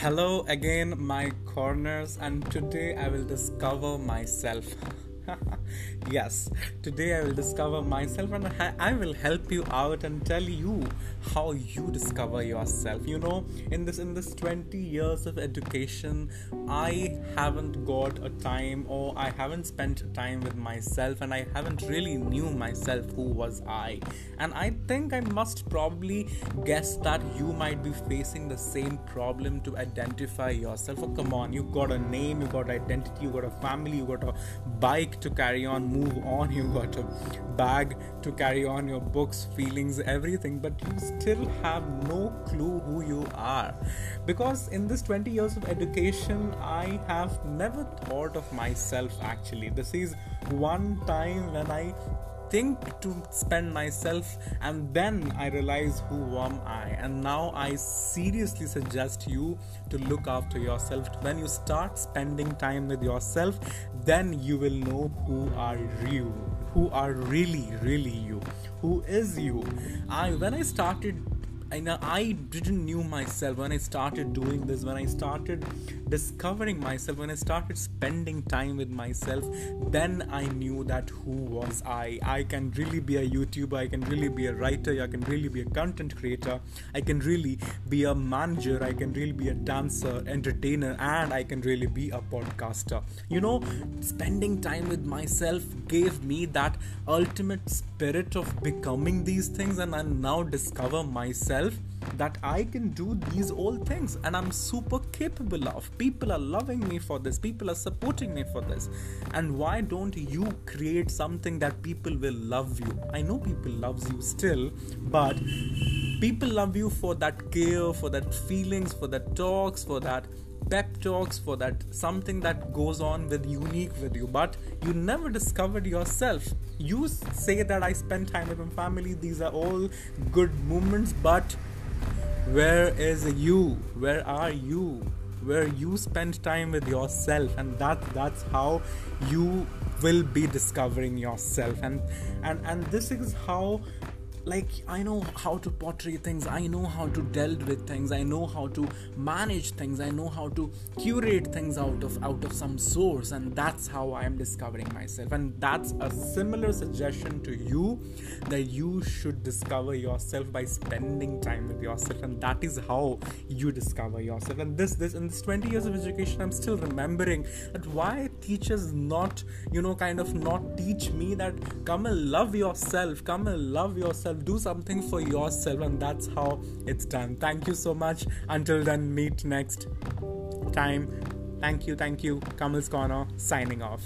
Hello again, my corners, and today I will discover myself. yes, today I will discover myself and I will help you out and tell you how you discover yourself. You know, in this in this 20 years of education, I haven't got a time or I haven't spent time with myself and I haven't really knew myself who was I. And I think I must probably guess that you might be facing the same problem to identify yourself. Oh, come on, you got a name, you got identity, you got a family, you got a bike to carry on, move on, You've got a bag to carry on your books, feelings, everything, but you still have no clue who you are. Because in this 20 years of education, I have never thought of myself actually. This is one time when I think to spend myself and then i realize who am i. And now i seriously suggest you to look after yourself. When you start spending time with yourself then you will know who are you who are really really you who is you. I when i started I know I didn't knew myself when I started doing this, when I started discovering myself, when I started spending time with myself, then I knew that who was I. I can really be a YouTuber, I can really be a writer, I can really be a content creator, I can really be a manager, I can really be a dancer, entertainer, and I can really be a podcaster. You know, spending time with myself gave me that ultimate spirit of becoming these things, and I now discover myself myself that I can do these all things and I'm super capable of. People are loving me for this, people are supporting me for this. And why don't you create something that people will love you? I know people loves you still, but people love you for that care, for that feelings, for that talks, for that pep talks for that something that goes on with unique with you but you never discovered yourself. You say that i spend time with my family these are all good moments but where is you? Where are you? Where you spend time with yourself and that that's how you will be discovering yourself. And and and this is how like i know how to portray things i know how to deal with things i know how to manage things i know how to curate things out of out of some source and that's how i am discovering myself. And that's a similar suggestion to you that you should discover yourself by spending time with yourself and that is how you discover yourself. And this this in this 20 years of education i'm still remembering that why teachers not you know kind of not teach me that come and love yourself come and love yourself do something for yourself and that's how it's done. Thank you so much. Until then meet next time. Thank you thank you. Kamal's corner signing off